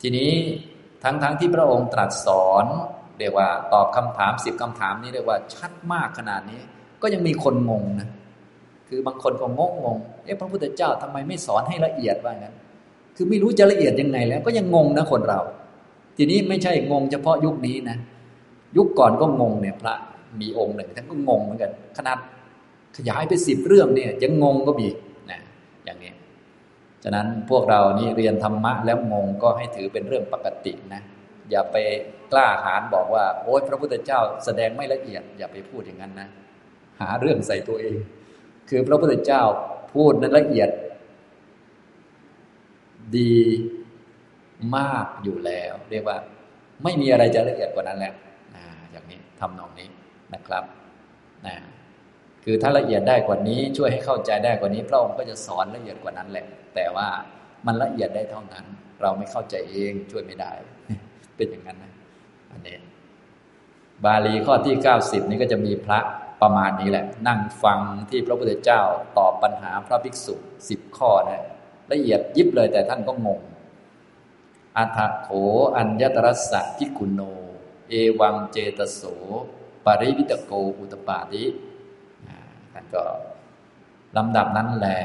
ทีนี้ทั้งๆทที่พระองค์ตรัสสอนเรียกว่าตอบคำถามสิบคำถามนี้เรียกว่าชัดมากขนาดนี้ ก็ยังมีคนงงนะคือบางคนก็งงงงเอ๊ะพระพุทธเจ้าทำไมไม่สอนให้ละเอียดว่างั้น คือไม่รู้จะละเอียดยังไงแล้ว ก็ยังงงนะคนเรา ทีนี้ไม่ใช่งงเฉพาะยุคนี้นะยุคก่อนก็งงเนี่ยพระมีองค์หนึ่งท่านก็งงเหมือนกัน ขนาดขยายไปสิบเรื่องเนี่ยยังงงก็มีนะอย่างนี้ ฉะนั้นพวกเรานี่เรียนธรรมะแล้วงงก็ให้ถือเป็นเรื่องปกตินะ อย่าไปกล้าหาญบอกว่า โอ๊ยพระพุทธเจ้าแสดงไม่ละเอียด อย่าไปพูดอย่างนั้นนะ หาเรื่องใส่ตัวเอง คือพระพุทธเจ้าพูดนั้นละเอียด ดีมากอยู่แล้ว เรียกว่า ไม่มีอะไรจะละเอียดกว่านั้นแล้วอย่างนี้ทำนองนี้นะครับนะ คือถ้าละเอียดได้กว่านี้ช่วยให้เข้าใจได้กว่านี้พระองค์ก็จะสอนละเอียดกว่านั้นแหละ แต่ว่ามันละเอียดได้เท่านั้น เราไม่เข้าใจเองช่วยไม่ได้ เป็นอย่างนั้นนะอันนี้ บาลีข้อที่ 90 นี้ก็จะมีพระประมาณนี้แหละ นั่งฟังที่พระพุทธเจ้าตอบปัญหาพระภิกษุสิบข้อนะละเอียดยิบเลยแต่ท่านก็งงอัฏโขอัญญตรัสสะพิกุโน เอวังเจตโส ปริวิตโกอุตปาติ ก็ลำดับนั้นแหละ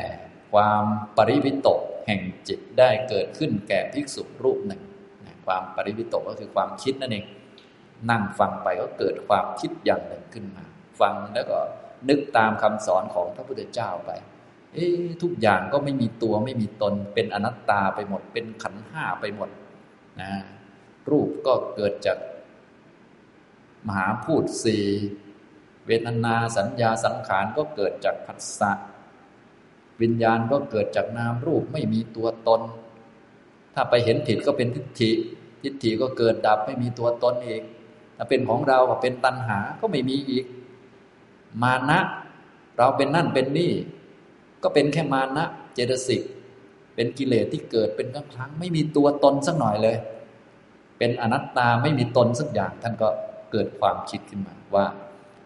ความปริวิตกแห่งจิตได้เกิดขึ้นแก่ภิกษุรูปหนึ่ง ความปริวิตกก็คือความคิดนั่นเอง นั่งฟังไปก็เกิดความคิดอย่างหนึ่งขึ้นมา ฟังแล้วก็นึกตามคำสอนของพระพุทธเจ้าไป เอ๊ทุกอย่างก็ไม่มีตัวไม่มีตน เป็นอนัตตาไปหมด เป็นขันห้าไปหมดนะรูปก็เกิดจากมหาพูดสี่ เวทนาสัญญาสังขารก็เกิดจากผัสสะวิญญาณก็เกิดจากนามรูปไม่มีตัวตน ถ้าไปเห็นผิดก็เป็นทิฏฐิ ทิฏฐิก็เกิดดับไม่มีตัวตนเองถ้าเป็นของเราก็เป็นตัณหาก็ไม่มีอีก มานะ เราเป็นนั่นเป็นนี่ ก็เป็นแค่มานะเจตสิกเป็นกิเลสที่เกิดเป็นครั้งครั้งไม่มีตัวตนสักหน่อยเลย เป็นอนัตตาไม่มีตนสักอย่างท่านก็เกิดความคิดขึ้นมาว่า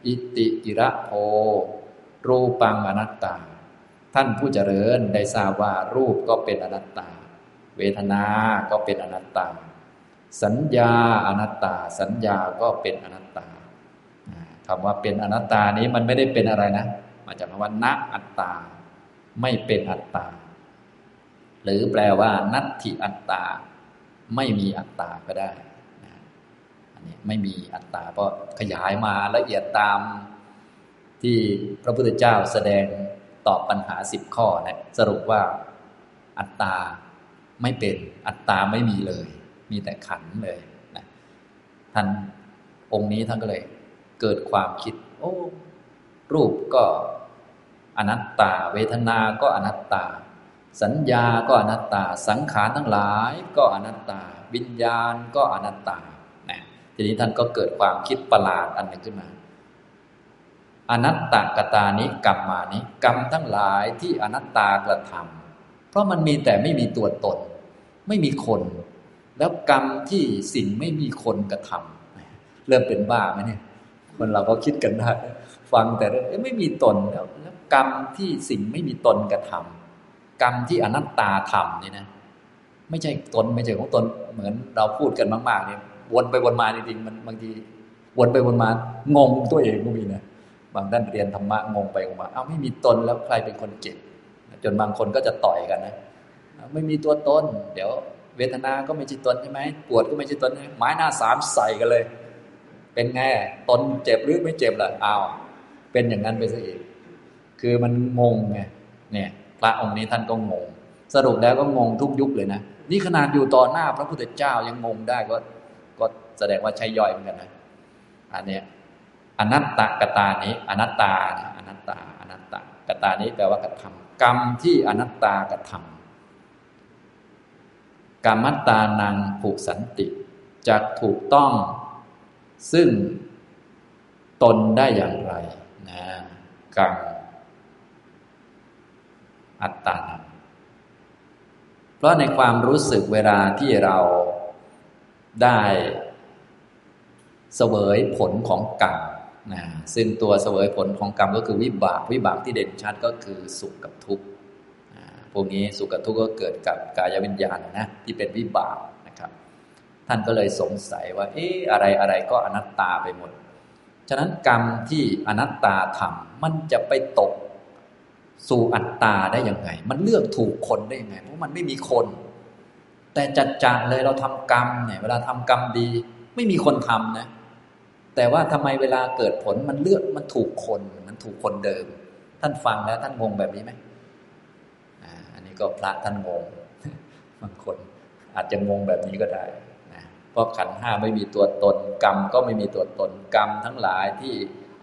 อิติกิระโพรูปังอนัตตา ท่านผู้เจริญได้ทราบว่ารูปก็เป็นอนัตตา เวทนา ก็เป็นอนัตตา สัญญาอนัตตา สัญญาก็เป็นอนัตตาคำว่าเป็นอนัตตานี้มันไม่ได้เป็นอะไรนะ มาจากคำว่าณอัตตา ไม่เป็นอัตตา หรือแปลว่า นัตถิอัตตา ไม่มีอัตตาก็ได้ ไม่มีอัตตาเพราะขยายมาละเอียดตาม ที่พระพุทธเจ้าแสดงตอบปัญหาสิบข้อนะสรุปว่าอัตตาไม่เป็นอัตตาไม่มีเลย มีแต่ขันเลยนะท่านองค์นี้ท่านก็เลย เกิดความคิด โอ้รูปก็อนัตตา เวทนา ก็อนัตตา สัญญาก็อนัตตา สังขารทั้งหลาย ก็อนัตตา วิญญาณก็อนัตตา ทีนี้ท่านก็เกิดความคิดประหลาดอันหนึ่งขึ้นมา อนัตตกตานิกรรมมานิกรรมทั้งหลายที่อนัตตากระทำเพราะมันมีแต่ไม่มีตัวตน ไม่มีคน แล้วกรรมที่สิ่งไม่มีคนกระทำเริ่มเป็นบ้าไหมเนี่ยคนเราก็คิดกันได้ฟังแต่เรื่องไม่มีตนแล้วแล้วกรรมที่สิ่งไม่มีตนกระทำกรรมที่อนัตตาทำนี่นะ ไม่ใช่ตนไม่ใช่ของตนเหมือนเราพูดกันมากๆเนี่ย วนไปวนมาจริงๆมันบางทีวนไปวนมางงตัวเองก็มีนะบางท่านเรียนธรรมะงงไปงงมา เอาไม่มีตนแล้วใครเป็นคนเจ็บจนบางคนก็จะต่อยกันนะไม่มีตัวตนเดี๋ยวเวทนาก็ไม่ใช่ตนใช่ไหมปวดก็ไม่ใช่ตนไม้หน้าสามใส่กันเลย เป็นไงตนเจ็บหรือไม่เจ็บล่ะอ้าวเป็นอย่างนั้นไปซะอีกคือมันงงไงเนี่ยพระองค์นี้ท่านก็งง สรุปแล้วก็งงทุกยุคเลยนะ นี่ขนาดอยู่ต่อหน้าพระพุทธเจ้ายังงงได้ก็ แสดงว่าใช้ย่อยเหมือนกันนะอันเนี้ยอนัตตกตานี้อนัตตาอนัตตาอนัตตากตานี้แปลว่ากระทำกรรมที่อนัตตากระทำกรรมตานังผูกสันติจะถูกต้อง ซึ่งตนได้อย่างไรนะกรรมอัตตานังเพราะในความรู้สึกเวลาที่เราได้ เสวยผลของกรรมนะซึ่งตัวเสวยผลของกรรมก็คือวิบากวิบากที่เด่นชัดก็คือสุขกับทุกข์พวกนี้สุขกับทุกข์ก็เกิดกับกายวิญญาณนะที่เป็นวิบากนะครับ ท่านก็เลยสงสัยว่า เอ๊ะอะไรอะไรก็อนัตตาไปหมด ฉะนั้นกรรมที่อนัตตาทำมันจะไปตกสู่อัตตาได้ยังไง มันเลือกถูกคนได้ยังไง เพราะมันไม่มีคน แต่จัดจานเลยเราทำกรรมเนี่ย เวลาทำกรรมดี ไม่มีคนทำนะ แต่ว่าทำไมเวลาเกิดผลมันเลือกมันถูกคน มันถูกคนเดิม ท่านฟังแล้วท่านงงแบบนี้ไหมอันนี้ก็พระท่านงงบางคนอาจจะงงแบบนี้ก็ได้นะเพราะขันห้าไม่มีตัวตน กรรมก็ไม่มีตัวตนกรรมทั้งหลายที่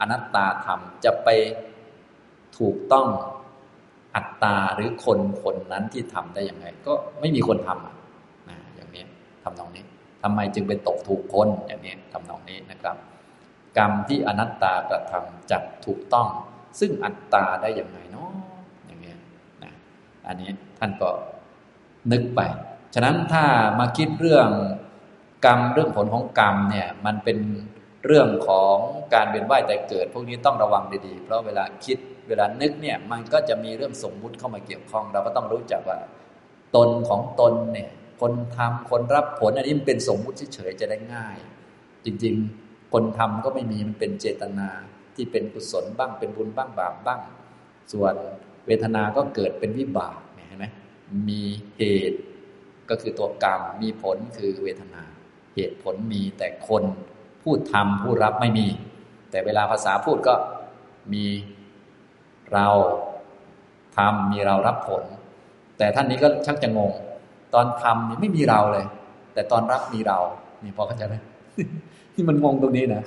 อนัตตาทำจะไปถูกต้องอัตตาหรือคนคนนั้นที่ทำได้ยังไงก็ไม่มีคนทำนะอย่างนี้ทำนองนี้ทำไมจึงไปตกถูกคนอย่างนี้ทำนองนี้นะครับ กรรมที่อนัตตากระทำจัดถูกต้อง ซึ่งอัตตาได้อย่างไงเนาะอย่างนี้ยนะอันนี้ท่านก็นึกไป ฉะนั้นถ้ามาคิดเรื่องกรรมเรื่องผลของกรรมเนี่ยมันเป็นเรื่องของการเวียนว่ายแต่เกิด พวกนี้ต้องระวังดีๆ เพราะเวลาคิดเวลานึกเนี่ยมันก็จะมีเรื่องสมมุติเข้ามาเกี่ยวข้อง เราก็ต้องรู้จักว่า ตนของตนเนี่ยคนทำคนรับผลอันนี้มันเป็นสมมุติเฉยๆจะได้ง่าย จริงๆ คนทำก็ไม่มีมันเป็นเจตนาที่เป็นกุศลบ้าง เป็นบุญบ้างบาปบ้าง ส่วนเวทนาก็เกิดเป็นวิบากเห็นไหมมีเหตุก็คือตัวกรรมมีผลคือเวทนา เหตุผลมีแต่คนพูดทำผู้รับไม่มี แต่เวลาภาษาพูดก็มีเราทำมีเรารับผล แต่ท่านนี้ก็ชักจะงง ตอนทำนี่ไม่มีเราเลย แต่ตอนรับมีเรา นี่พอเข้าใจไหม ที่มันงงตรงนี้นะ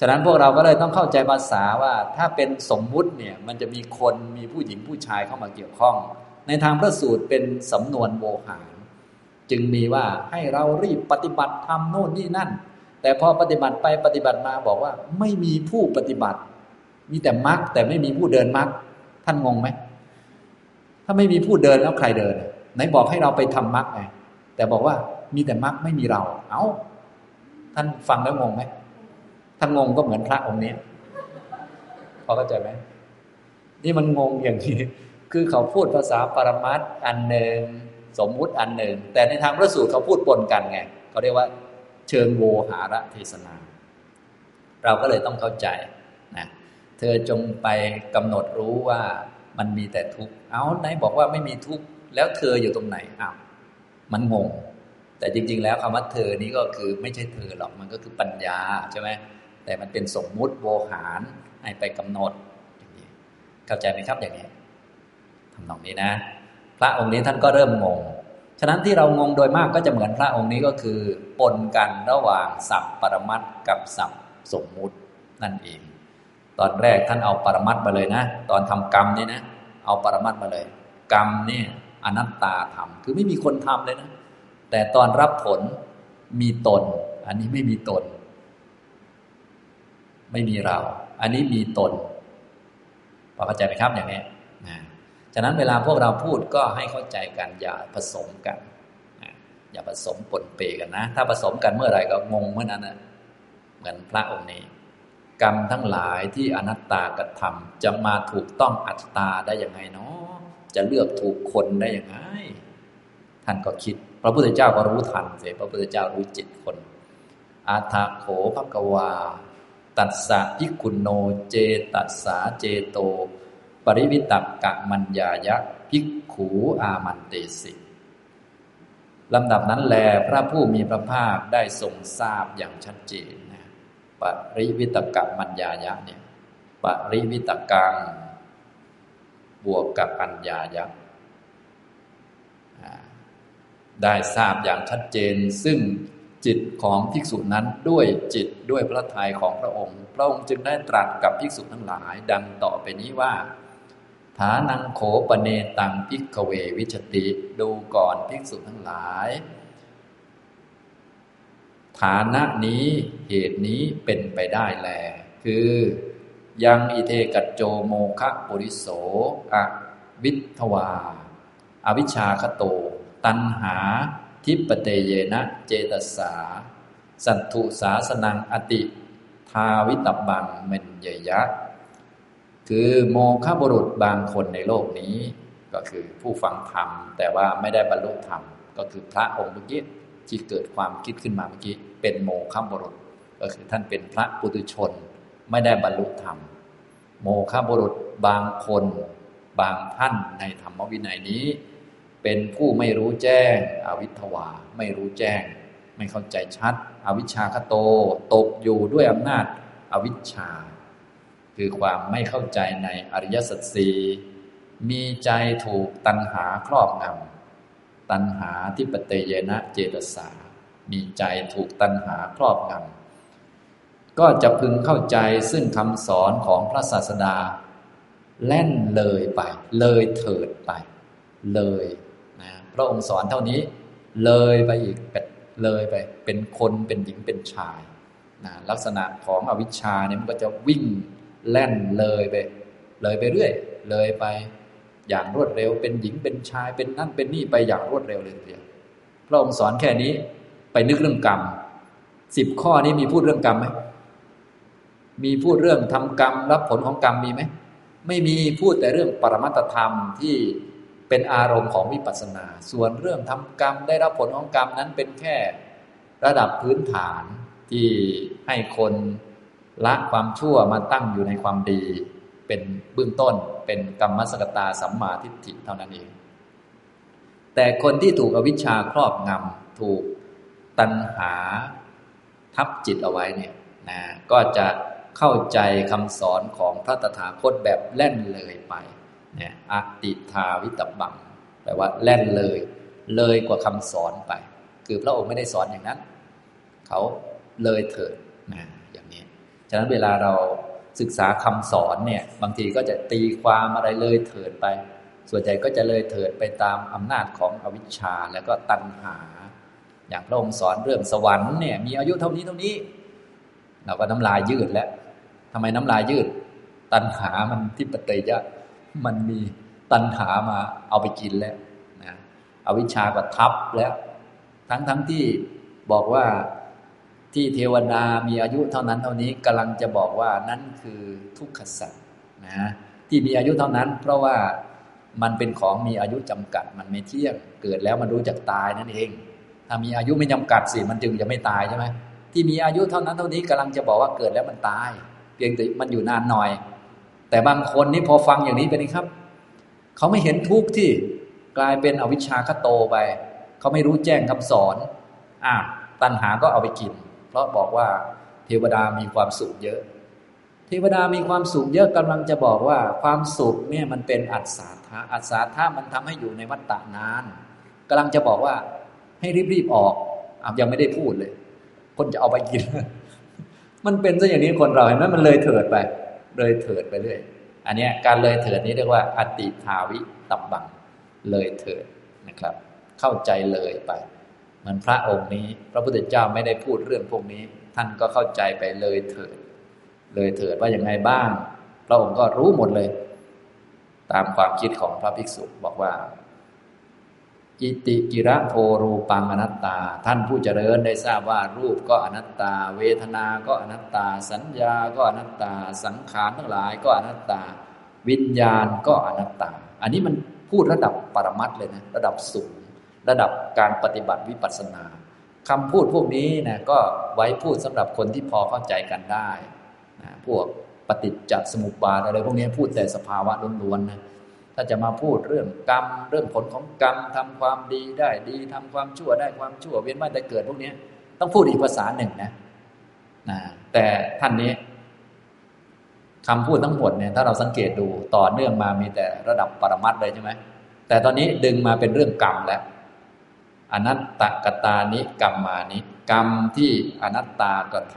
ฉะนั้นพวกเราก็เลยต้องเข้าใจภาษาว่าถ้าเป็นสมมุติเนี่ยมันจะมีคนมีผู้หญิงผู้ชายเข้ามาเกี่ยวข้อง ในทางพระสูตรเป็นสำนวนโวหาร จึงมีว่าให้เรารีบปฏิบัติทำโน่นนี่นั่น แต่พอปฏิบัติไปปฏิบัติมาบอกว่าไม่มีผู้ปฏิบัติ มีแต่มรรคแต่ไม่มีผู้เดินมรรคท่านงงไหมถ้าไม่มีผู้เดินแล้วใครเดินไหนบอกให้เราไปทำมรรคไงแต่บอกว่ามีแต่มรรคไม่มีเรา เอา้า ท่านฟังแล้วงงไหมท่านงงก็เหมือนพระองค์นี้พอเข้าใจไหมนี่มันงงอย่างนี้คือเขาพูดภาษาปรมัตอันหนึ่งสมมุติอันหนึ่ง แต่ในทางพระสูตรเขาพูดปนกันไงเขาเรียกว่า เชิงโวหาระเทศนา เราก็เลยต้องเข้าใจนะเธอจงไปกำหนดรู้ว่ามันมีแต่ทุกข์เอาไหนบอกว่าไม่มีทุกข์แล้วเธออยู่ตรงไหนอ้าวมันงง แต่จริง ๆ แล้วคำว่าเธอนี้ก็คือไม่ใช่เธอหรอกมันก็คือปัญญาใช่ไหมแต่มันเป็นสมมุติโวหารให้ไปกำหนดอย่างนี้เข้าใจไหมครับอย่างนี้ทำนองนี้นะ พระองค์นี้ท่านก็เริ่มงง ฉะนั้นที่เรางงโดยมากก็จะเหมือนพระองค์นี้ก็คือ ปนกันระหว่างสัพปรมัตกับสัพสมมุตินั่นเอง ตอนแรกท่านเอาปรมัตมาเลยนะ ตอนทำกรรมนี่นะ เอาปรมัตมาเลย กรรมเนี่ยอนัตตาทำคือไม่มีคนทำเลยนะ แต่ตอนรับผลมีตน อันนี้ไม่มีตน ไม่มีเรา อันนี้มีตนพอเข้าใจไหมครับอย่างนี้นะฉะนั้นเวลาพวกเราพูดก็ให้เข้าใจกันอย่าผสมกันอย่าผสมปนเปกันนะ ถ้าผสมกันเมื่อไหร่ก็งงเมื่อนั้นนะเหมือนพระองค์นี้ กรรมทั้งหลายที่อนัตตากระทำจะมาถูกต้องอัตตาได้ยังไงเนาะจะเลือกถูกคนได้ยังไง ท่านก็คิด พระพุทธเจ้าก็รู้ทันเสียพระพุทธเจ้ารู้จิตคน อาทาโขภกวา ตัสสะพิกุโนเจตัสสาเจโต ปริวิตักกะมัญญายะพิกขูอามันเตสิลำดับนั้นแลพระผู้มีพระภาคได้ทรงทราบอย่างชัดเจนนะปริวิตกะมัญญายะเนี่ยปริวิตกังบวกกับปัญญายะ ได้ทราบอย่างชัดเจน ซึ่งจิตของภิกษุนั้นด้วยจิตด้วยพระทัยของพระองค์ พระองค์จึงได้ตรัสกับภิกษุทั้งหลาย ดังต่อไปนี้ว่าฐานังโขปเนตังพิกเววิชติดูก่อนภิกษุทั้งหลาย ฐานะนี้เหตุนี้เป็นไปได้แล คือยังอิเทกัจโจโมคะปุริโสอวิทวาอาวิชาคโต ตันหาทิปเตเยนะเจตสา สัตถุสาสนังอติ ทาวิตบังเมนเยยะ คือโมฆะบุรุษบางคนในโลกนี้ ก็คือผู้ฟังธรรม แต่ว่าไม่ได้บรรลุธรรม ก็คือพระองค์เมื่อกี้ที่เกิดความคิดขึ้นมาเมื่อกี้ เป็นโมฆะบุรุษ ก็คือท่านเป็นพระปุถุชน ไม่ได้บรรลุธรรม โมฆะบุรุษบางคน บางท่านในธรรมวินัยนี้ เป็นผู้ไม่รู้แจ้ง อวิทวา ไม่รู้แจ้ง ไม่เข้าใจชัด อวิชชาคโตตกอยู่ด้วยอำนาจอวิชชา คือความไม่เข้าใจในอริยสัจสีมีใจถูกตัณหาครอบงำตัณหาที่ปเตเยนะเจตสา มีใจถูกตัณหาครอบงำก็จะพึงเข้าใจซึ่งคำสอนของพระศาสดา แล่นเลยไป เลยเถิดไป เลย พระองค์สอนเท่านี้ เลยไปอีกเลยไป เป็นคนเป็นหญิงเป็นชายนะลักษณะของอวิชชาเนี่ยมันก็จะวิ่งแล่นเลยไป เลยไปเรื่อย เลยไป อย่างรวดเร็ว เป็นหญิงเป็นชาย เป็นนั่นเป็นนี่ไปอย่างรวดเร็วเลยทีเดียวพระองค์สอนแค่นี้ไปนึกเรื่องกรรมสิบข้อนี้มีพูดเรื่องกรรมไหมมีพูดเรื่องทำกรรมรับผลของกรรมมีไหมไม่มีพูดแต่เรื่องปรมัตธรรมที่ เป็นอารมณ์ของวิปัสสนา ส่วนเรื่องทำกรรมได้รับผลของกรรมนั้นเป็นแค่ระดับพื้นฐานที่ให้คนละความชั่วมาตั้งอยู่ในความดี เป็นเบื้องต้นเป็นกรรมสกตาสัมมาทิฏฐิเท่านั้นเอง แต่คนที่ถูกอวิชชาครอบงำถูกตัณหาทับจิตเอาไว้เนี่ยนะก็จะเข้าใจคำสอนของพระตถาคตแบบแล่นเลยไป เนี่ยอติทาวิตบังแปลว่าแล่นเลย เลยกว่าคำสอนไป คือพระองค์ไม่ได้สอนอย่างนั้น เขาเลยเถิดนะอย่างนี้ ฉะนั้นเวลาเราศึกษาคำสอนเนี่ยบางทีก็จะตีความอะไรเลยเถิดไป ส่วนใหญ่ก็จะเลยเถิดไปตามอำนาจของอวิชชาแล้วก็ตัณหา อย่างพระองค์สอนเรื่องสวรรค์เนี่ยมีอายุเท่านี้เท่านี้ เราก็น้ำลายยืดแล้วทำไมน้ำลายยืด ตัณหามันที่ปฏิยะ มันมีตัณหามาเอาไปกินแล้วนะอวิชชาก็ทับแล้ว ทั้งทั้งที่บอกว่าที่เทวดามีอายุเท่านั้นเท่านี้กำลังจะบอกว่านั่นคือทุกขสัตว์นะที่มีอายุเท่านั้น เพราะว่ามันเป็นของมีอายุจำกัด มันไม่เที่ยงเกิดแล้วมันรู้จักตายนั่นเอง ถ้ามีอายุไม่จำกัดสิมันจึงจะไม่ตายใช่ไหมที่มีอายุเท่านั้นเท่านี้กำลังจะบอกว่าเกิดแล้วมันตาย เพียงแต่มันอยู่นานหน่อย แต่บางคนนี่พอฟังอย่างนี้ไปนี่ครับ เขาไม่เห็นทุกข์ที่กลายเป็นอวิชชาคโตไป เขาไม่รู้แจ้งคำสอน อะตัณหาก็เอาไปกิน เพราะบอกว่าเทวดามีความสุขเยอะ เทวดามีความสุขเยอะกำลังจะบอกว่า ความสุขเนี่ยมันเป็นอัศาธาอัศาธามันทำให้อยู่ในวัฏฏานานกำลังจะบอกว่าให้รีบๆออกอะยังไม่ได้พูดเลย คนจะเอาไปกิน มันเป็นซะอย่างนี้คนเราเห็นไหมมันเลยเถิดไป เลยเถิดไปเรื่อยอันนี้การเลยเถิดนี้เรียกว่าอติทาวิตับบังเลยเถิดนะครับ เข้าใจเลยไปมันพระองค์นี้ พระพุทธเจ้าไม่ได้พูดเรื่องพวกนี้ ท่านก็เข้าใจไปเลยเถิด เลยเถิดว่าอย่างไงบ้าง พระองค์ก็รู้หมดเลย ตามความคิดของพระภิกษุบอกว่า กิติกิระโพรูปังอนัตตา ท่านผู้เจริญได้ทราบว่ารูปก็อนัตตา เวทนาก็อนัตตา สัญญาก็อนัตตา สังขารทั้งหลายก็อนัตตา วิญญาณก็อนัตตา อันนี้มันพูดระดับปรมัตเลยนะระดับสูง ระดับการปฏิบัติวิปัสสนาคำพูดพวกนี้นะก็ไว้พูดสำหรับคนที่พอเข้าใจกันได้นะพวกปฏิจจสมุปบาทอะไรพวกนี้พูดแต่สภาวะล้วนๆนะ ถ้าจะมาพูดเรื่องกรรม เรื่องผลของกรรมทำความดีได้ดีทำความชั่วได้ความชั่วเวียนว่ายแต่เกิดพวกนี้ต้องพูดอีกภาษาหนึ่งนะนะแต่ท่านนี้คำพูดทั้งหมดเนี่ยถ้าเราสังเกตดูต่อเนื่องมามีแต่ระดับปรมัตเลยใช่ไหมแต่ตอนนี้ดึงมาเป็นเรื่องกรรมแล้วอนัตตกตานิกรรมมานิกรรมที่อนัตตากระท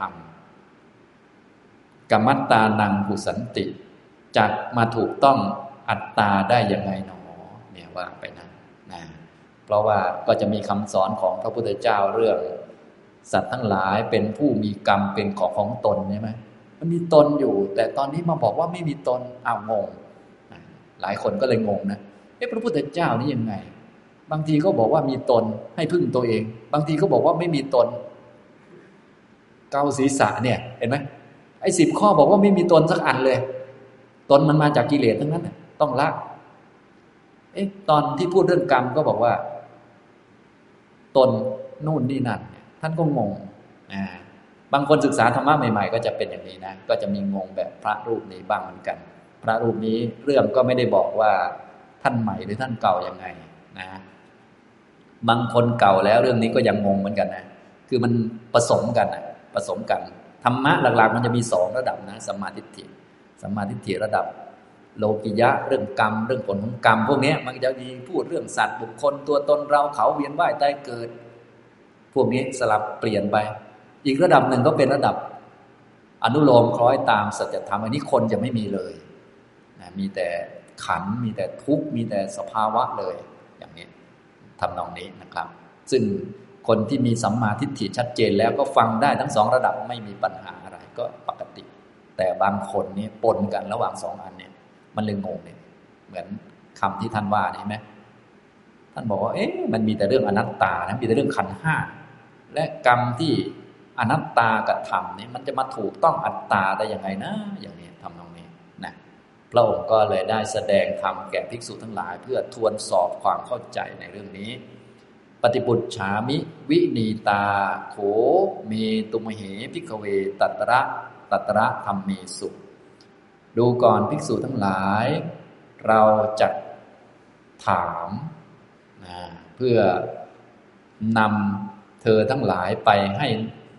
ำกรรมตานังหุสันติจัดมาถูกต้อง อัตตาได้ยังไงหนอเนี่ยว่าไปนะนะ เพราะว่าก็จะมีคำสอนของพระพุทธเจ้าเรื่อง สัตว์ทั้งหลายเป็นผู้มีกรรมเป็นของของตนใช่ไหมมันมีตนอยู่ แต่ตอนนี้มาบอกว่าไม่มีตนอ้าวงง หลายคนก็เลยงงนะเอ๊ะพระพุทธเจ้านี่ยังไง บางทีก็บอกว่ามีตนให้พึ่งตัวเอง บางทีก็บอกว่าไม่มีตน เกาศีรษะเนี่ยเห็นไหมไอ้สิบข้อบอกว่าไม่มีตนสักอันเลย ตนมันมาจากกิเลสทั้งนั้น ต้องละเอ๊ะตอนที่พูดเรื่องกรรมก็บอกว่า ตนนู่นนี่นั่นท่านก็งงอ่าบางคนศึกษาธรรมะใหม่ๆ ก็จะเป็นอย่างนี้นะ ก็จะมีงงแบบพระรูปนี้บ้างเหมือนกัน พระรูปนี้เรื่องก็ไม่ได้บอกว่าท่านใหม่หรือท่านเก่ายังไงนะ บางคนเก่าแล้วเรื่องนี้ก็ยังงงเหมือนกันนะ คือมันผสมกันนะผสมกันธรรมะหลักๆ มันจะมีสองระดับนะสัมมาทิฏฐิสัมมาทิฏฐิระดับ โลกิยะเรื่องกรรม เรื่องผลของกรรม พวกนี้มันจะมีพูดเรื่องสัตว์บุคคลตัวตนเราเขาเวียนว่ายตายเกิด พวกนี้สลับเปลี่ยนไป อีกระดับหนึ่งก็เป็นระดับ อนุโลมคล้อยตามสัจธรรมอันนี้คนจะไม่มีเลยนะมีแต่ขันมีแต่ทุกข์มีแต่สภาวะเลย อย่างนี้ทำนองนี้นะครับ ซึ่งคนที่มีสัมมาทิฏฐิชัดเจนแล้วก็ฟังได้ทั้งสองระดับไม่มีปัญหาอะไรก็ปกติ แต่บางคนนี่ปนกันระหว่างสองอันเนี่ย มันเลยงงเนี่ย เหมือนคำที่ท่านว่านี่ไหมท่านบอกว่า เอ๊ะมันมีแต่เรื่องอนัตตานะมีแต่เรื่องขันห้าและกรรมที่อนัตตากับธรรมนี่มันจะมาถูกต้องอัตตาได้ยังไงนะ อย่างนี้ทำตรงนี้นะพระองค์ก็เลยได้แสดงธรรมแก่ภิกษุทั้งหลาย เพื่อทวนสอบความเข้าใจในเรื่องนี้ ปฏิบุตรฉามิวินีตา โขเมตุมเหพิกเว ตัตระ ตัตระธรรมเมสุ ดูก่อนภิกษุทั้งหลาย เราจะถามนะเพื่อนำเธอทั้งหลายไปให้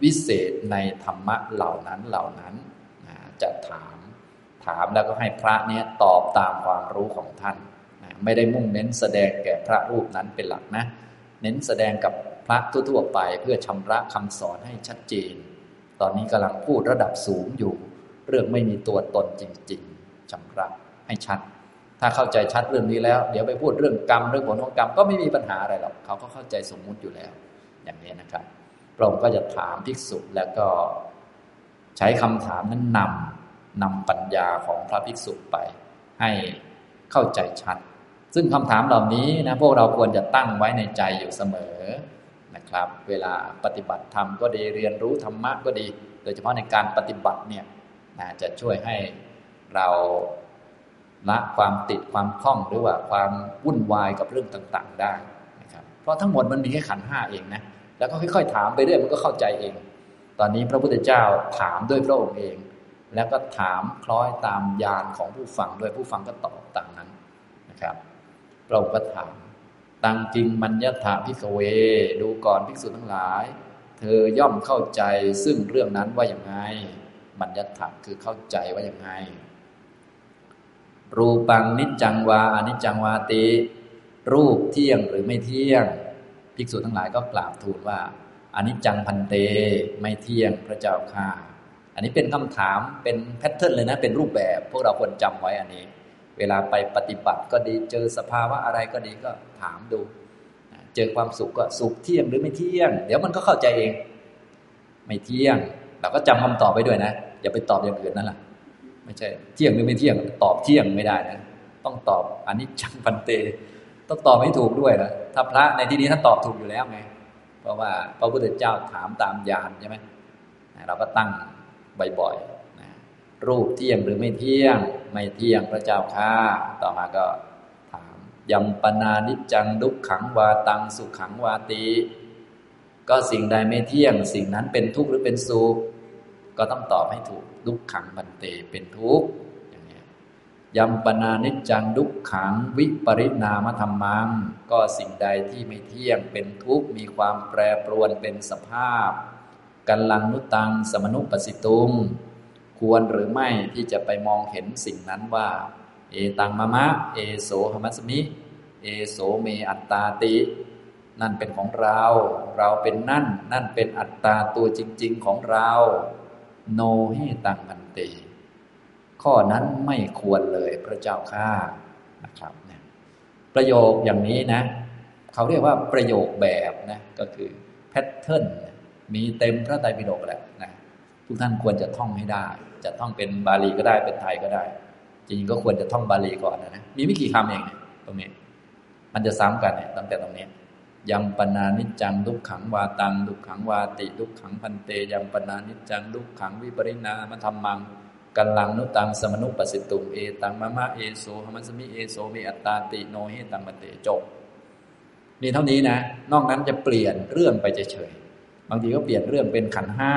วิเศษในธรรมะเหล่านั้นเหล่านั้นจะถาม ถามแล้วก็ให้พระเนี้ยตอบตามความรู้ของท่านไม่ได้มุ่งเน้นแสดงแก่พระรูปนั้นเป็นหลักนะ เน้นแสดงกับพระทั่วๆไปเพื่อชำระคำสอนให้ชัดเจน ตอนนี้กำลังพูดระดับสูงอยู่ เรื่องไม่มีตัวตนจริง ๆชำระให้ชัด ถ้าเข้าใจชัดเรื่องนี้แล้ว เดี๋ยวไปพูดเรื่องกรรมเรื่องผลของกรรมก็ไม่มีปัญหาอะไรหรอกเขาก็เข้าใจสมมุติอยู่แล้ว อย่างนี้นะครับพระองค์ก็จะถามภิกษุแล้วก็ใช้คำถามนั้นนำนำปัญญาของพระภิกษุไป ให้เข้าใจชัด ซึ่งคำถามเหล่านี้นะพวกเราควรจะตั้งไว้ในใจอยู่เสมอนะครับ เวลาปฏิบัติธรรมก็ดีเรียนรู้ธรรมะก็ดี โดยเฉพาะในการปฏิบัติเนี่ย นะจะช่วยให้เราละความติดความคล่องหรือว่าความวุ่นวายกับเรื่องต่าง ๆ ได้นะครับเพราะทั้งหมดมันมีแค่ขันห้าเองนะแล้วก็ค่อย ๆ ถามไปเรื่อยมันก็เข้าใจเอง ตอนนี้พระพุทธเจ้าถามด้วยพระองค์เอง แล้วก็ถามคล้อยตามญาณของผู้ฟังด้วยผู้ฟังก็ตอบตามนั้นนะครับพระองค์ก็ถามตังจริงมัญญถาพิกเว ดูก่อนภิกษุทั้งหลาย เธอย่อมเข้าใจซึ่งเรื่องนั้นว่าอย่างไง มัญญถาคือเข้าใจว่าอย่างไง รูปังนิจจังวาอนิจจังวาติ รูปเที่ยงหรือไม่เที่ยง ภิกษุทั้งหลายก็กราบทูลว่าอนิจจัง ภันเตไม่เที่ยงพระเจ้าข้าอันนี้เป็นคำถามเป็น pattern เลยนะ เป็นรูปแบบ พวกเราควรจำไว้อันนี้ เวลาไปปฏิบัติก็ดีเจอสภาวะอะไรก็ดีก็ถามดู เจอความสุขก็สุขเที่ยงหรือไม่เที่ยง เดี๋ยวมันก็เข้าใจเอง ไม่เที่ยง เราก็จำคำตอบไปด้วยนะ อย่าไปตอบอย่างอื่นนั่นแหละไม่ใช่ เที่ยงหรือไม่เที่ยง ตอบเที่ยงไม่ได้นะ ต้องตอบอันนี้จังพันเต ต้องตอบให้ถูกด้วยนะถ้าพระในที่นี้ท่านตอบถูกอยู่แล้วไง เพราะว่าพระพุทธเจ้าถามตามญาณใช่ไหมเราก็ตั้งบ่อยๆนะรูปเที่ยงหรือไม่เที่ยง ไม่เที่ยงพระเจ้าข้าต่อมาก็ถามยำปนานิจจังดุขขังวาตังสุขขังวาตีก็สิ่งใดไม่เที่ยง สิ่งนั้นเป็นทุกข์หรือเป็นสุข ก็ต้องตอบให้ถูกดุขขังบันเตเป็นทุกข์ยัมปนานิจจังดุขขังวิปริณามธรรมัง ก็สิ่งใดที่ไม่เที่ยงเป็นทุกข์มีความแปรปรวนเป็นสภาพกัลลังนุตังสมนุปสิตุง ควรหรือไม่ที่จะไปมองเห็นสิ่งนั้นว่า เอตังมะมะ เอโสหมัสมิ เอโสเมอัตตาติ นั่นเป็นของเรา เราเป็นนั่น นั่นเป็นอัตตาตัวจริง ๆของเรา โนเฮตังมันเต ข้อนั้นไม่ควรเลยพระเจ้าข้านะครับเนี่ยประโยคอย่างนี้นะ เขาเรียกว่าประโยคแบบนะก็คือแพทเทิร์นมีเต็มพระไตรปิฎกแหละนะทุกท่านควรจะท่องให้ได้ จะท่องเป็นบาลีก็ได้เป็นไทยก็ได้ จริงๆก็ควรจะท่องบาลีก่อนนะนะมีไม่กี่คำเองตรงนี้ มันจะซ้ำกันเนี่ยตั้งแต่ตรงนี้ ยังปนานิจังดุขขังวาตังดุขขังวาติดุขขังพันเตยังปนานิจังดุขขังวิปริณามธรรมังกัลลังนุตังสมนุปสิตุงเอตังมะมะเอโสหมัสมิเอโสเมอัตตาติโนเฮตังมเตจบมีเท่านี้นะ นอกนั้นจะเปลี่ยนเรื่องไปเฉยๆบางทีก็เปลี่ยนเรื่องเป็นขันห้า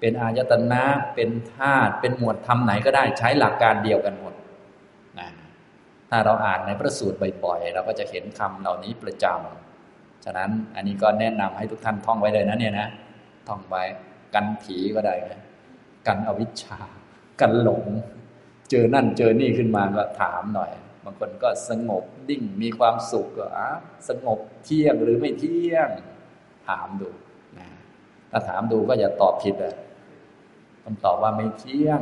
เป็นอายตนะเป็นธาตุเป็นหมวดธรรมไหนก็ได้ใช้หลักการเดียวกันหมดนะถ้าเราอ่านในพระสูตรบ่อยๆเราก็จะเห็นคำเหล่านี้ประจำ ฉะนั้นอันนี้ก็แนะนำให้ทุกท่านท่องไว้เลยนะเนี่ยนะท่องไว้กันผีก็ได้นะกันอวิชชา กันหลง เจอนั่นเจอนี่ขึ้นมาก็ถามหน่อย บางคนก็สงบดิ่งมีความสุขก็อะสงบเที่ยงหรือไม่เที่ยง ถามดูนะถ้าถามดูก็อย่าตอบผิดอะต้องตอบว่าไม่เที่ยง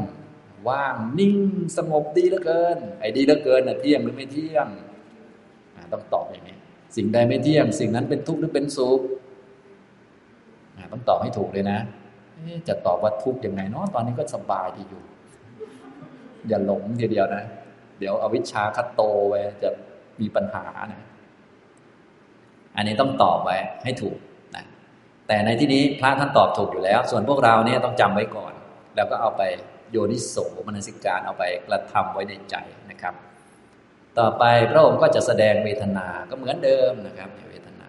ว่างนิ่งสงบดีเหลือเกิน ไอ้ดีเหลือเกินน่ะเที่ยงหรือไม่เที่ยงต้องตอบอย่างนี้ สิ่งใดไม่เที่ยง สิ่งนั้นเป็นทุกข์หรือเป็นสุขต้องตอบให้ถูกเลยนะจะตอบว่าทุกข์ยังไงเนาะตอนนี้ก็สบายดีอยู่ อย่าหลงทีเดียวนะ เดี๋ยวอวิชชาคัตโตไว้จะมีปัญหานะ อันนี้ต้องตอบไว้ให้ถูกนะแต่ในที่นี้พระท่านตอบถูกอยู่แล้ว ส่วนพวกเราเนี่ยต้องจำไว้ก่อน แล้วก็เอาไปโยนิโสมนสิการเอาไปกระทำไว้ในใจนะครับ ต่อไปพระองค์ก็จะแสดงเวทนาก็เหมือนเดิมนะครับเวทนา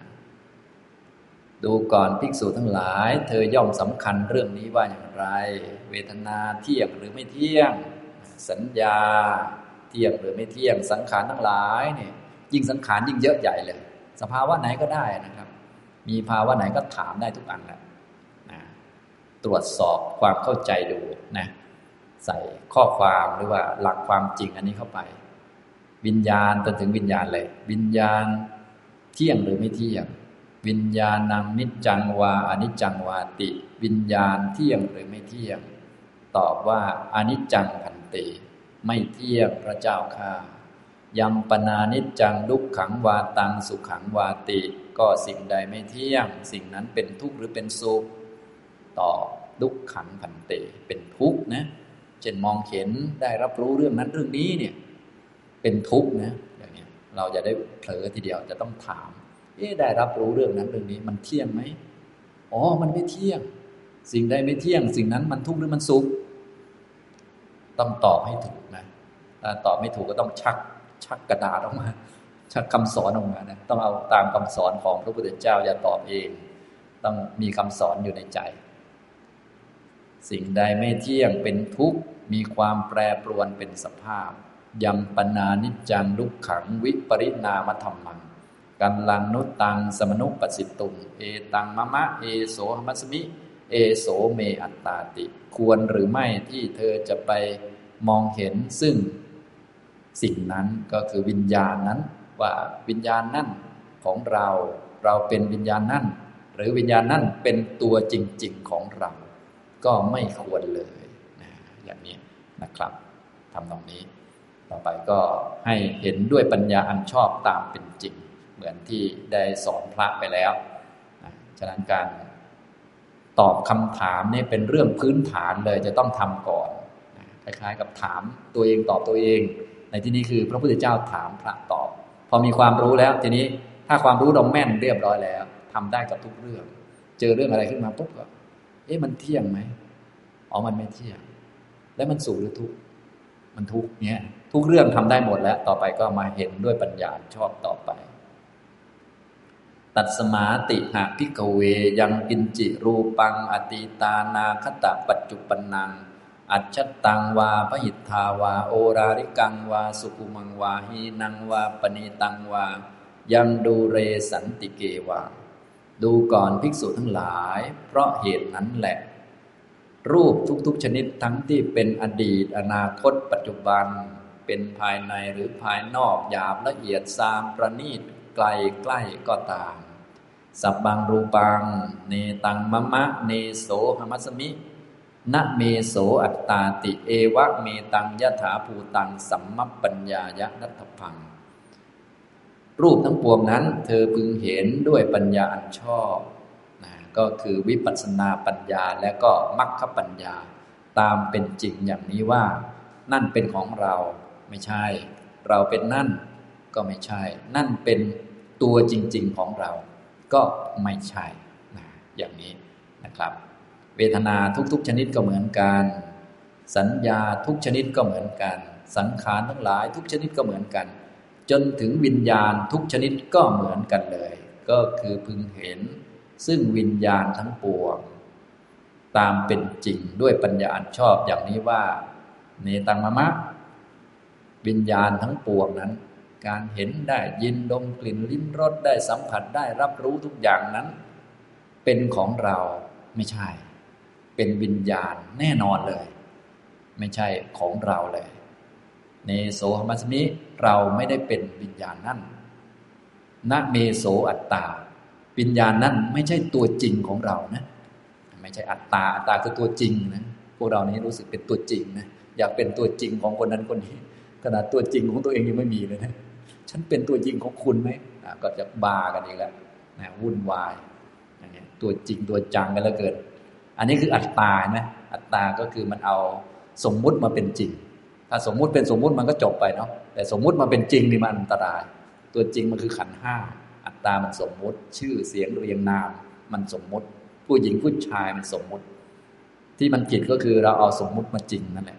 ดูก่อนภิกษุทั้งหลาย เธอย่อมสำคัญเรื่องนี้ว่าอย่างไร เวทนาเที่ยงหรือไม่เที่ยง สัญญา เที่ยงหรือไม่เที่ยง สังขารทั้งหลายเนี่ยยิ่งสังขารยิ่งเยอะใหญ่เลย สภาวะไหนก็ได้นะครับ มีภาวะไหนก็ถามได้ทุกอันแหละนะตรวจสอบความเข้าใจดูนะใส่ข้อความหรือว่าหลักความจริงอันนี้เข้าไป วิญญาณจนถึงวิญญาณเลย วิญญาณเที่ยงหรือไม่เที่ยง วิญญาณังนิจจังวาอนิจจังวาติ วิญญาณเที่ยงหรือไม่เที่ยง ตอบว่าอนิจจังพันติไม่เที่ยงพระเจ้าข้ายัมปนานิจจังดุขขังวาตังสุขขังวาติ ก็สิ่งใดไม่เที่ยง สิ่งนั้นเป็นทุกข์หรือเป็นสุขตอบดุขขังพันติเป็นทุกข์นะเช่นมองเห็นได้รับรู้เรื่องนั้นเรื่องนี้เนี่ย เป็นทุกข์นะอย่างนี้เราจะได้เผลอทีเดียวจะต้องถาม เอ๊ได้รับรู้เรื่องนั้นเรื่องนี้มันเที่ยงไหมอ๋อ มันไม่เที่ยง สิ่งใดไม่เที่ยง สิ่งนั้นมันทุกข์หรือมันสุข ต้องตอบให้ถูกนะถ้าตอบไม่ถูกก็ต้องชักชักกระดาษออกมา ชักคำสอนออกมานะต้องเอาตามคำสอนของพระพุทธเจ้าอย่าตอบเอง ต้องมีคำสอนอยู่ในใจ สิ่งใดไม่เที่ยงเป็นทุกข์มีความแปรปรวนเป็นสภาพ ยำปนานิจจังลุกขังวิปริณามธรรมังกัลลังนุตังสมนุปสิตุงเอตังมะมะเอโสหมัสมิ เอโสเมอัตตาติ ควรหรือไม่ที่เธอจะไปมองเห็นซึ่ง สิ่งนั้นก็คือวิญญาณนั้น ว่าวิญญาณนั่นของเราเราเป็นวิญญาณนั่น หรือวิญญาณนั่นเป็นตัวจริง ๆของเรา ก็ไม่ควรเลยนะอย่างนี้นะครับทำตรงนี้ ต่อไปก็ให้เห็นด้วยปัญญาอันชอบตามเป็นจริง เหมือนที่ได้สอนพระไปแล้วฉะนั้นการตอบคำถามนี่เป็นเรื่องพื้นฐานเลยจะต้องทำก่อนคล้าย ๆ กับถามตัวเองตอบตัวเอง ในที่นี้คือพระพุทธเจ้าถามพระตอบ พอมีความรู้แล้ว ทีนี้ถ้าความรู้เราแม่นเรียบร้อยแล้วทำได้กับทุกเรื่อง เจอเรื่องอะไรขึ้นมาปุ๊บก็เอ๊ะมันเที่ยงไหมอ๋อมันไม่เที่ยง แล้วมันสูงหรือทุกมันทุกเนี้ย ทุกเรื่องทำได้หมดแล้ว ต่อไปก็มาเห็นด้วยปัญญาชอบต่อไป ตัดสมาติหาพิกเวยังกินจิรูปัง อติตานาคตะปัจจุปนัง อัจฉตังวาพหิทธาวา โอราริกังวา สุกุมังวาหีนังวาปณีตังวา ยังดูเรสันติเกวาดูก่อนภิกษุทั้งหลาย เพราะเหตุนั้นแหละ รูปทุกๆชนิดทั้งที่เป็นอดีต อนาคต ปัจจุบัน เป็นภายในหรือภายนอกหยาบละเอียดซามประณีตไกลใกล้ก็ตาม สับบังรูปัง เนตังมะมะ เนโสหมัสมินะเมโสอัตตาติเอวะเมตังยะถาภูตังสัมมปัญญายะนัตพัง รูปทั้งปวงนั้น เธอพึงเห็นด้วยปัญญาอันชอบนะก็คือวิปัสสนาปัญญาและก็มัคคปัญญา ตามเป็นจริงอย่างนี้ว่า นั่นเป็นของเรา ไม่ใช่ เราเป็นนั่นก็ไม่ใช่ นั่นเป็นตัวจริง ๆของเรา ก็ไม่ใช่นะอย่างนี้นะครับ เวทนาทุกๆชนิดก็เหมือนกัน สัญญาทุกชนิดก็เหมือนกัน สังขารทั้งหลายทุกชนิดก็เหมือนกัน จนถึงวิญญาณทุกชนิดก็เหมือนกันเลย ก็คือพึงเห็น ซึ่งวิญญาณทั้งปวงตามเป็นจริงด้วยปัญญาอันชอบอย่างนี้ว่าเนตังมะมะ วิญญาณทั้งปวงนั้น การเห็นได้ยินดมกลิ่นลิ้มรสได้สัมผัสได้รับรู้ทุกอย่างนั้น เป็นของเราไม่ใช่ เป็นวิญญาณแน่นอนเลย ไม่ใช่ของเราเลยเนโสหมัสมิเราไม่ได้เป็นวิญญาณนั่นนะเมโสอัตตาวิญญาณนั่นไม่ใช่ตัวจริงของเรานะ ไม่ใช่อัตตาอัตตาคือตัวจริงนะพวกเรานี้รู้สึกเป็นตัวจริงนะอยากเป็นตัวจริงของคนนั้นคนนี้ ขนาดตัวจริงของตัวเองยังไม่มีเลยนะฉันเป็นตัวจริงของคุณไหมก็จะบากันอีกแล้วนะวุ่นวายตัวจริงตัวจังกันแล้วเกิน อันนี้คืออัตตานะอัตตาก็คือมันเอาสมมุติมาเป็นจริง ถ้าสมมุติเป็นสมมุติมันก็จบไปเนาะแต่สมมุติมาเป็นจริงนี่มันอันตราย ตัวจริงมันคือขันห้าอัตตามันสมมุติ ชื่อเสียงเรียงนาม มันสมมุติ ผู้หญิงผู้ชายมันสมมุติ ที่มันผิดก็คือเราเอาสมมุติมาจริงนั่นแหละ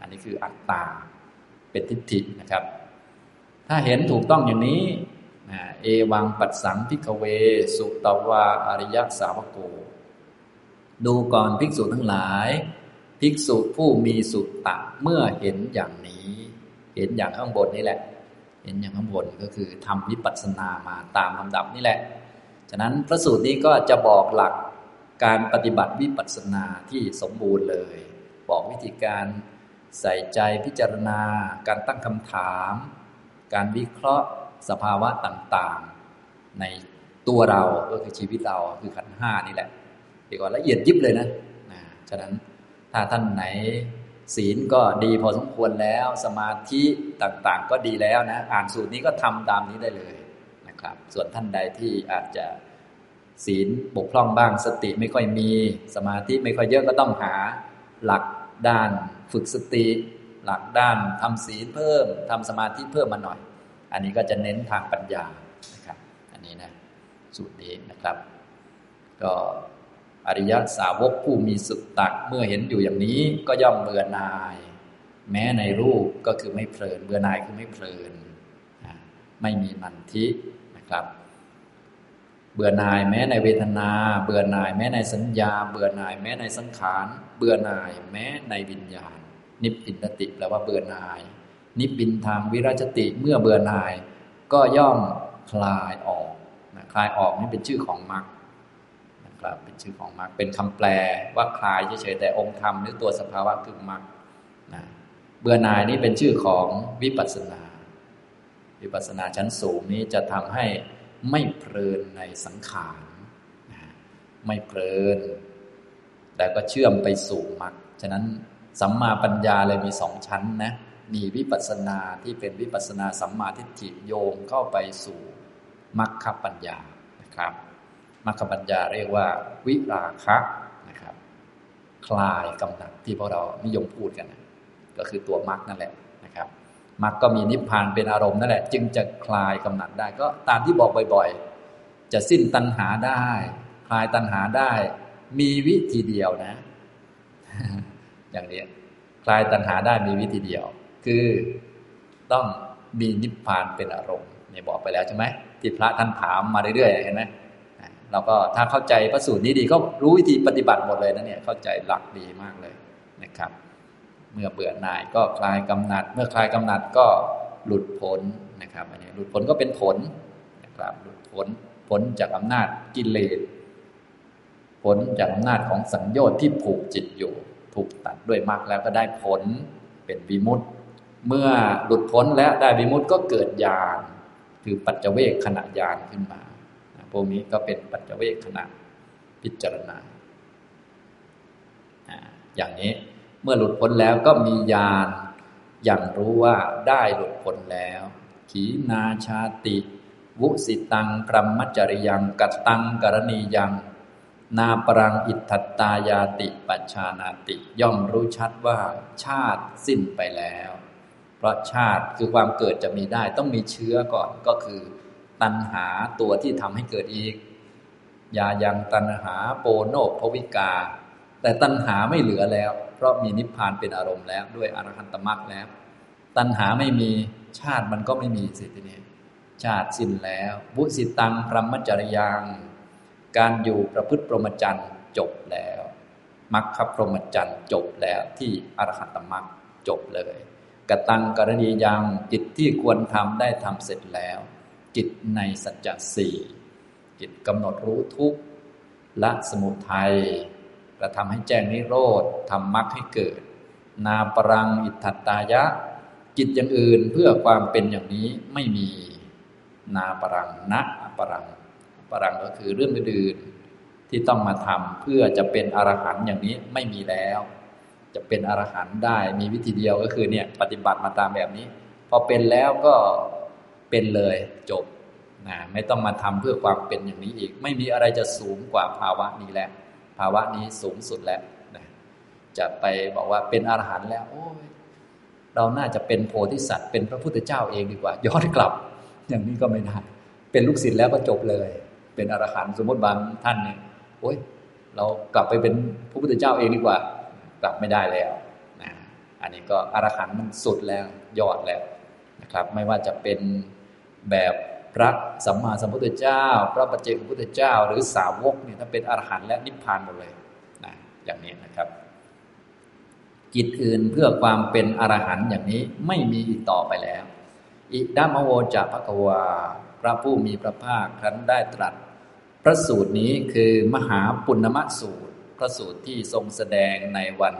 อันนี้คืออัตตา เป็นทิฏฐินะครับ ถ้าเห็นถูกต้องอย่างนี้เอวังปัสสังพิกเว สุตวาอริยสาวโก ดูก่อนภิกษุทั้งหลาย ภิกษุผู้มีสุตตะเมื่อเห็นอย่างนี้ เห็นอย่างข้างบนนี่แหละ เห็นอย่างข้างบนก็คือทำวิปัสสนามาตามลำดับนี่แหละ ฉะนั้นพระสูตรนี้ก็จะบอกหลักการปฏิบัติวิปัสสนาที่สมบูรณ์เลย บอกวิธีการ ใส่ใจพิจารณา การตั้งคำถาม การวิเคราะห์สภาวะต่างๆ ในตัวเราก็คือชีวิตเราคือขันห้านี่แหละเรียกว่าละเอียดยิบเลยนะนะฉะนั้นถ้าท่านไหนศีลก็ดีพอสมควรแล้วสมาธิต่างๆ ก็ดีแล้วนะ อ่านสูตรนี้ก็ทำตามนี้ได้เลยนะครับ ส่วนท่านใดที่อาจจะศีลบกพร่องบ้างสติไม่ค่อยมี สมาธิไม่ค่อยเยอะก็ต้องหาหลัก ด้านฝึกสติ หลักด้านทำศีลเพิ่มทำสมาธิเพิ่มมาหน่อย อันนี้ก็จะเน้นทางปัญญานะครับ อันนี้นะสูตรนี้นะครับ ก็อริยสาวกผู้มีสุตตะเมื่อเห็นอยู่อย่างนี้ก็ย่อมเบื่อหน่าย แม้ในรูปก็คือไม่เพลินเบื่อหน่ายคือไม่เพลิน ไม่มีนันทินะครับ เบื่อหน่ายแม้ในเวทนา เบื่อหน่ายแม้ในสัญญา เบื่อหน่ายแม้ในสังขาร เบื่อหน่ายแม้ในวิญญาณ นิพพินติแปลว่าเบื่อหน่าย นิพพินทางวิราชติเมื่อเบื่อหน่าย ก็ย่อมคลายออกคลายออกนี่เป็นชื่อของมรรคครับเป็นชื่อของมรรคเป็นคำแปลว่าคลายเฉยๆแต่องค์ธรรมหรือตัวสภาวะคือมรรคนะเบื่อหน่ายนี่เป็นชื่อของวิปัสสนา วิปัสสนาชั้นสูงนี้จะทำให้ ไม่เพลินในสังขารไม่เพลินแต่ก็เชื่อมไปสู่มรรคฉะนั้นสัมมาปัญญาเลยมีสองชั้นนะมีวิปัสสนาที่เป็นวิปัสสนาสัมมาทิฏฐิโยงเข้าไปสู่มรรคปัญญานะครับมรรคปัญญาเรียกว่า วิราคะนะครับ คลายกำหนัดที่พวกเรานิยมพูดกันนะก็คือตัวมรรคนั่นแหละ มรรคก็มีนิพพานเป็นอารมณ์นั่นแหละ จึงจะคลายกำหนัดได้ ก็ตามที่บอกบ่อยๆ จะสิ้นตัณหาได้ คลายตัณหาได้ มีวิธีเดียวนะ อย่างนี้คลายตัณหาได้มีวิธีเดียว คือต้องมีนิพพานเป็นอารมณ์เนี่ยบอกไปแล้วใช่ไหมที่พระท่านถามมาเรื่อยๆเห็นไหมเราก็ถ้าเข้าใจพระสูตรนี้ดีก็รู้วิธีปฏิบัติหมดเลยนะเนี่ยเข้าใจหลักดีมากเลยนะครับ เมื่อเบื่อหน่ายก็คลายกำหนัด เมื่อคลายกำหนัดก็หลุดพ้นนะครับอันนี้หลุดพ้นก็เป็นผลนะครับหลุดพ้นผลจากอำนาจกิเลสผลจากอำนาจของสัญญาที่ผูกจิตอยู่ ถูกตัดด้วยมรรคแล้วก็ได้ผลเป็นวิมุตต์เมื่อหลุดพ้นแล้วได้วิมุตต์ก็เกิดญาณคือปัจจเวกขณะญาณขึ้นมาพวกนี้ก็เป็นปัจจเวกขณะพิจารณาอย่างนี้ เมื่อหลุดพ้นแล้วก็มีญาณอย่างรู้ว่าได้หลุดพ้นแล้ว ขีนาชาติ วุสิตังพรหมจริยังกัตตังกรณียัง นาปรังอิทธตายาติปัชานาติ ย่อมรู้ชัดว่าชาติสิ้นไปแล้ว เพราะชาติคือความเกิดจะมีได้ต้องมีเชื้อก่อนก็คือ ตัณหาตัวที่ทำให้เกิดอีกยายังตัณหาโปโนภวิกา แต่ตัณหาไม่เหลือแล้ว เพราะมีนิพพานเป็นอารมณ์แล้ว ด้วยอรหันตมรรคแล้ว ตัณหาไม่มีชาติมันก็ไม่มีสิทีนี้ชาติสิ้นแล้วบุสิตังพรหมจริยัง การอยู่ประพฤติพรหมจรรย์จบแล้วมรรคพรหมจรรย์จบแล้วที่อรหันตมรรคจบเลยกตังกรณียังจิตที่ควรทำได้ทำเสร็จแล้ว จิตในสัจจะสี่จิตกำหนดรู้ทุกละสมุทัย กระทำให้แจ้งนิโรธทำมรรคให้เกิด นาปรังอิทธตายะ จิตอย่างอื่นเพื่อความเป็นอย่างนี้ไม่มี นาปรังนะปรัง ปรังก็คือเรื่องอื่นที่ต้องมาทำเพื่อจะเป็นอรหันต์อย่างนี้ไม่มีแล้ว จะเป็นอรหันต์ได้มีวิธีเดียวก็คือเนี่ยปฏิบัติมาตามแบบนี้ พอเป็นแล้วก็เป็นเลยจบนะไม่ต้องมาทำเพื่อความเป็นอย่างนี้อีก ไม่มีอะไรจะสูงกว่าภาวะนี้แล้ว ภาวะนี้สูงสุดแล้วนะจะไปบอกว่าเป็นอรหันต์แล้ว โอ้ยเราน่าจะเป็นโพธิสัตว์เป็นพระพุทธเจ้าเองดีกว่า ย้อนกลับ อย่างนี้ก็ไม่ได้เป็นลูกศิษย์แล้วก็จบเลย เป็นอรหันต์สมมติบางท่านเนี่ยโอ้ยเรากลับไปเป็นพระพุทธเจ้าเองดีกว่า กลับไม่ได้แล้วนะอันนี้ก็อรหันต์มันสุดแล้วยอดแล้วนะครับ ไม่ว่าจะเป็นแบบ พระสัมมาสัมพุทธเจ้า พระปัจเจกพุทธเจ้า หรือสาวกเนี่ยถ้าเป็นอรหันต์และนิพพานหมดเลยนะอย่างนี้นะครับจิตอื่นเพื่อความเป็นอรหันต์อย่างนี้ไม่มีอีกต่อไปแล้ว อิดามโวจะภควา พระผู้มีพระภาคครั้นได้ตรัส พระสูตรนี้คือมหาปุณณมสูตร พระสูตรที่ทรงแสดงในวัน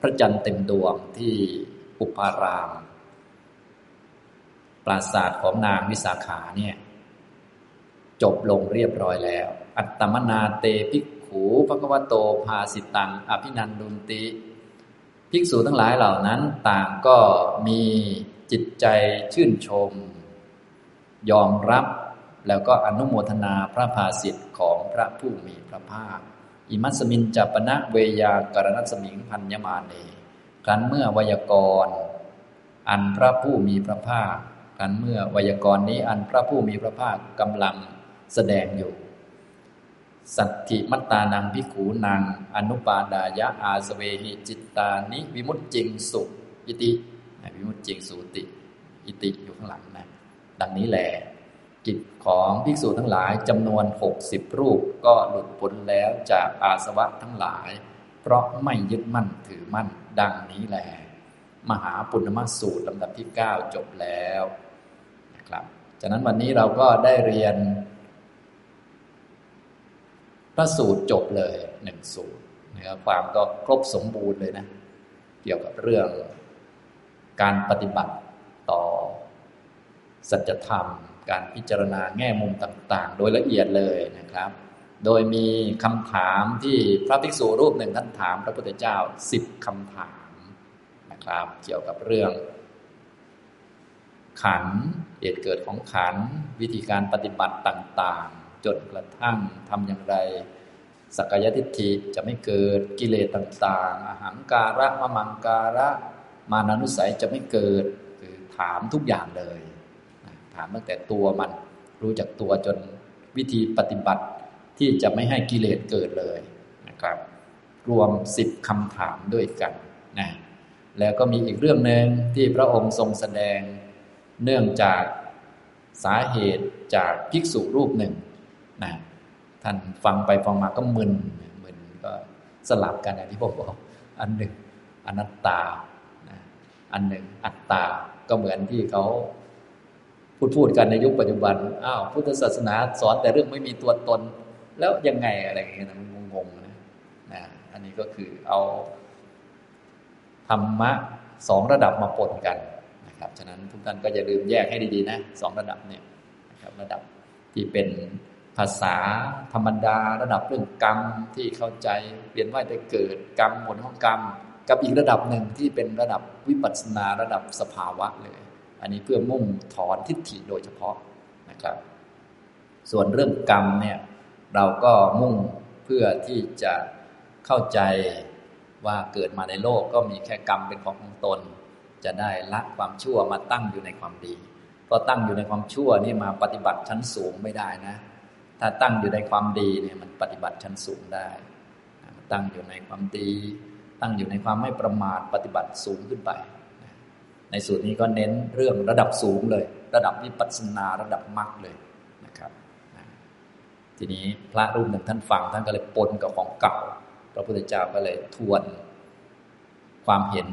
พระจันทร์เต็มดวงที่อุปาราม ปราศาสตร์ของนางวิสาขาเนี่ยจบลงเรียบร้อยแล้ว อัตตมนาเตภิกขูภควโตภาสิตัง อภินันดุนติ ภิกษุทั้งหลายเหล่านั้นต่างก็มีจิตใจชื่นชม ยอมรับแล้วก็อนุโมทนาพระภาสิทธิ์ของพระผู้มีพระภาค อิมัสมินจัปนะเวยากรณสมิงพันยมาเนครั้นเมื่อวยากร อันพระผู้มีพระภาค ขันเมื่อวยากรนี้อันพระผู้มีพระภาคกำลังแสดงอยู่ สัตถิมัตตานังพิขูนังอนุปาดายะอาสเวหิจิตตานิวิมุตจิงสุอิติวิมุตจิงสุติ อิติอยู่ข้างหลังนะดังนี้แหละจิตของภิกษุทั้งหลายจำนวนหกสิบรูปก็หลุดพ้นแล้วจากอาสวะทั้งหลาย เพราะไม่ยึดมั่นถือมั่นดังนี้แหละมหาปุณณมสูตรลำดับที่เก้าจบแล้ว จากนั้นวันนี้เราก็ได้เรียน พระสูตรจบเลยหนึ่งสูตรนะครับความก็ครบสมบูรณ์เลยนะ เกี่ยวกับเรื่องการปฏิบัติต่อ สัจธรรม การพิจารณาแง่มุมต่าง ๆ โดยละเอียดเลยนะครับ โดยมีคำถามที่พระภิกษุรูปหนึ่งท่านถาม พระพุทธเจ้าสิบคำถามนะครับ เกี่ยวกับเรื่อง ขัน เหตุเกิดของขัน วิธีการปฏิบัติต่างๆ จนกระทั่งทำอย่างไร สักยทิฏฐิจะไม่เกิดกิเลสต่างๆอาหารการะมะมังการะ มานานุสัยจะไม่เกิดคือถามทุกอย่างเลย ถามตั้งแต่ตัวมันรู้จักตัวจนวิธีปฏิบัติที่จะไม่ให้กิเลสเกิดเลยนะครับ รวมสิบคำถามด้วยกันนะแล้วก็มีอีกเรื่องหนึ่งที่พระองค์ทรงแสดง เนื่องจากสาเหตุจากภิกษุรูปหนึ่งนะท่านฟังไปฟังมาก็มึนมึนก็สลับกันอย่างที่ผมบอกอันหนึ่งอนัตตาอันหนึ่งอัตตาก็เหมือนที่เขาพูดพูดกันในยุคปัจจุบันอ้าวพุทธศาสนาสอนแต่เรื่องไม่มีตัวตน แล้วยังไงอะไรอย่างเงี้ยมันงงๆนะนะอันนี้ก็คือเอาธรรมะสองระดับมาปนกัน นะครับฉะนั้นทุกท่านก็อย่าลืมแยกให้ดีๆนะสองระดับเนี่ยนะครับระดับที่เป็นภาษาธรรมดาระดับเรื่องกรรมที่เข้าใจเปลี่ยนว่าจะเกิดกรรมผลของกรรม กับอีกระดับหนึ่งที่เป็นระดับวิปัสสนาระดับสภาวะเลย อันนี้เพื่อมุ่งถอนทิฏฐิโดยเฉพาะนะครับ ส่วนเรื่องกรรมเนี่ยเราก็มุ่งเพื่อที่จะเข้าใจว่าเกิดมาในโลกก็มีแค่กรรมเป็นของของตน จะได้ละความชั่วมาตั้งอยู่ในความดีเพราะตั้งอยู่ในความชั่วนี่มาปฏิบัติชั้นสูงไม่ได้นะ ถ้าตั้งอยู่ในความดีเนี่ยมันปฏิบัติชั้นสูงได้ ตั้งอยู่ในความดี ตั้งอยู่ในความไม่ประมาทปฏิบัติสูงขึ้นไป ในสูตรนี้ก็เน้นเรื่องระดับสูงเลย ระดับวิปัสสนาระดับมรรคเลยนะครับ ทีนี้พระรูปหนึ่งท่านฟังท่านก็เลยปนกับของเก่าพระพุทธเจ้าก็เลยทวนความเห็น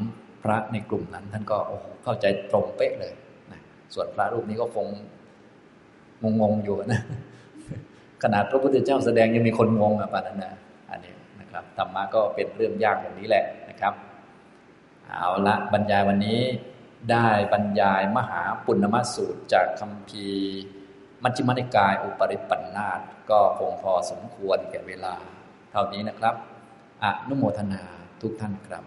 พระในกลุ่มนั้น ท่านก็เข้าใจตรงเป๊ะเลยนะส่วนพระรูปนี้ก็คงงงๆอยู่นะขนาดพระพุทธเจ้าแสดงยังมีคนงงอะป่านนั้นนะอันนี้นะครับธรรมะก็เป็นเรื่องยากอย่างนี้แหละนะครับ เอาละบรรยายวันนี้ได้บรรยายมหาปุณณมสูตรจากคำพีมัชฌิมนิกายอุปริปันธาตก็คงพอสมควรแก่เวลา เท่านี้นะครับ อนุโมทนาทุกท่านครับ